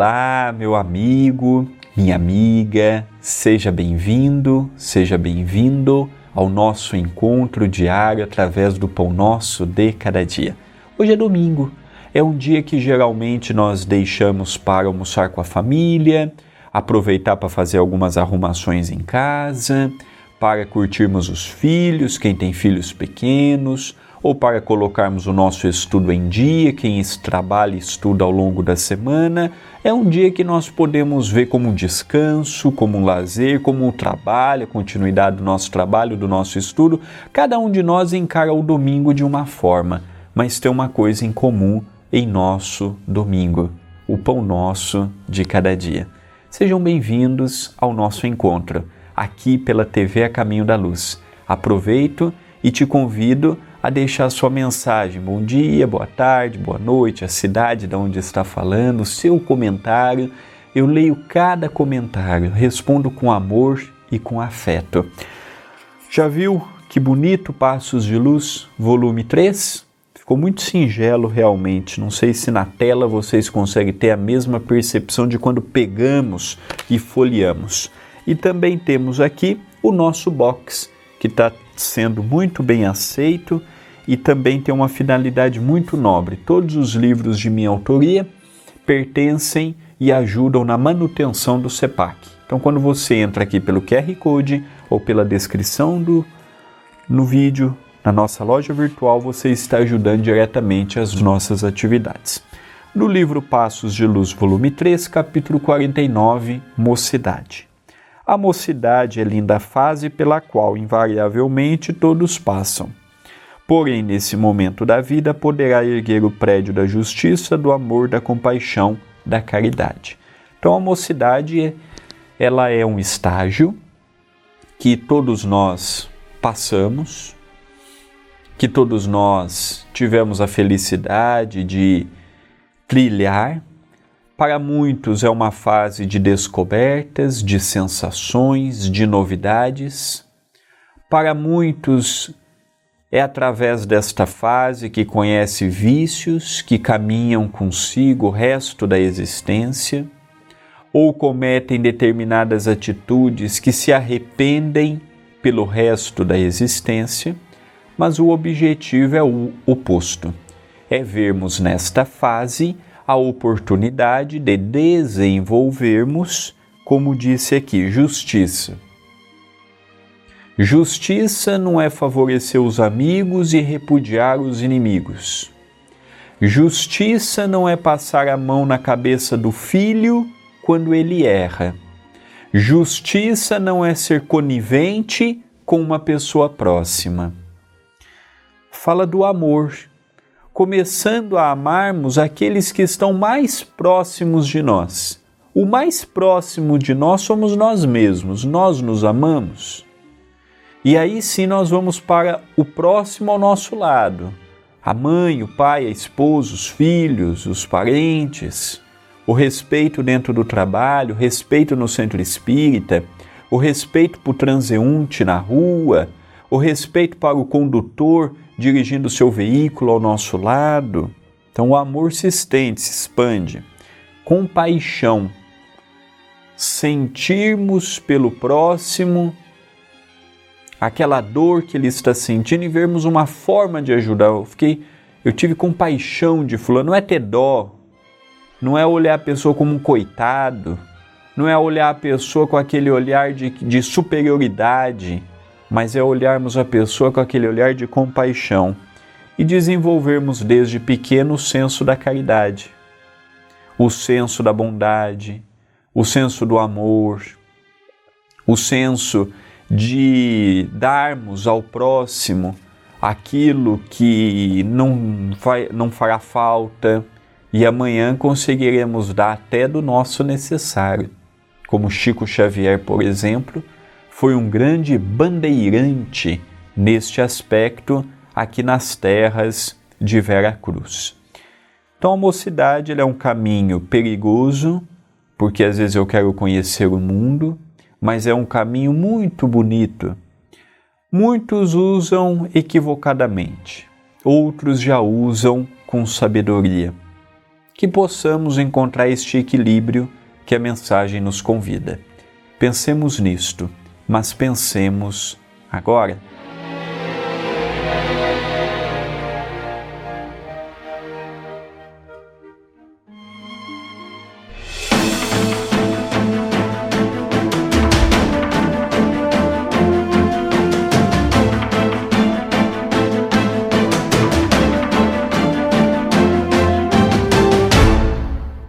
Olá, meu amigo, minha amiga, seja bem-vindo, seja bem-vindo ao nosso encontro diário através do Pão Nosso de cada dia. Hoje é domingo, é um dia que geralmente nós deixamos para almoçar com a família, aproveitar para fazer algumas arrumações em casa, para curtirmos os filhos, quem tem filhos pequenos, ou para colocarmos o nosso estudo em dia, quem trabalha e estuda ao longo da semana. É um dia que nós podemos ver como um descanso, como um lazer, como um trabalho, a continuidade do nosso trabalho, do nosso estudo. Cada um de nós encara o domingo de uma forma, mas tem uma coisa em comum em nosso domingo: o pão nosso de cada dia. Sejam bem-vindos ao nosso encontro aqui pela TV A Caminho da Luz. Aproveito e te convido a deixar sua mensagem. Bom dia, boa tarde, boa noite, a cidade de onde está falando, seu comentário. Eu leio cada comentário, respondo com amor e com afeto. Já viu que bonito Passos de Luz, volume 3? Ficou muito singelo realmente. Não sei se na tela vocês conseguem ter a mesma percepção de quando pegamos e folheamos. E também temos aqui o nosso box, que está sendo muito bem aceito e também tem uma finalidade muito nobre. Todos os livros de minha autoria pertencem e ajudam na manutenção do CEPAC. Então, quando você entra aqui pelo QR Code ou pela descrição do no vídeo, na nossa loja virtual, você está ajudando diretamente as nossas atividades. No livro Passos de Luz, volume 3, capítulo 49, Mocidade. A mocidade é linda fase pela qual, invariavelmente, todos passam. Porém, nesse momento da vida, poderá erguer o prédio da justiça, do amor, da compaixão, da caridade. Então, a mocidade, ela é um estágio que todos nós passamos, que todos nós tivemos a felicidade de trilhar, para muitos é uma fase de descobertas, de sensações, de novidades. Para muitos é através desta fase que conhece vícios que caminham consigo o resto da existência, ou cometem determinadas atitudes que se arrependem pelo resto da existência, mas o objetivo é o oposto: é vermos nesta fase a oportunidade de desenvolvermos, como disse aqui, justiça. Justiça não é favorecer os amigos e repudiar os inimigos. Justiça não é passar a mão na cabeça do filho quando ele erra. Justiça não é ser conivente com uma pessoa próxima. Fala do amor, começando a amarmos aqueles que estão mais próximos de nós. O mais próximo de nós somos nós mesmos, nós nos amamos. E aí sim nós vamos para o próximo ao nosso lado. A mãe, o pai, a esposa, os filhos, os parentes, o respeito dentro do trabalho, o respeito no centro espírita, o respeito para o transeunte na rua, o respeito para o condutor dirigindo seu veículo ao nosso lado. Então o amor se estende, se expande. Compaixão. Sentirmos pelo próximo aquela dor que ele está sentindo e vermos uma forma de ajudar. Eu fiquei, eu tive compaixão de fulano, não é ter dó, não é olhar a pessoa como um coitado, não é olhar a pessoa com aquele olhar de, de superioridade, mas é olharmos a pessoa com aquele olhar de compaixão e desenvolvermos desde pequeno o senso da caridade, o senso da bondade, o senso do amor, o senso de darmos ao próximo aquilo que não, vai, não fará falta e amanhã conseguiremos dar até do nosso necessário. Como Chico Xavier, por exemplo, foi um grande bandeirante neste aspecto aqui nas terras de Vera Cruz. Então a mocidade é um caminho perigoso, porque às vezes eu quero conhecer o mundo, mas é um caminho muito bonito. Muitos usam equivocadamente, outros já usam com sabedoria. que possamos encontrar este equilíbrio que a mensagem nos convida. Pensemos nisto, mas pensemos agora.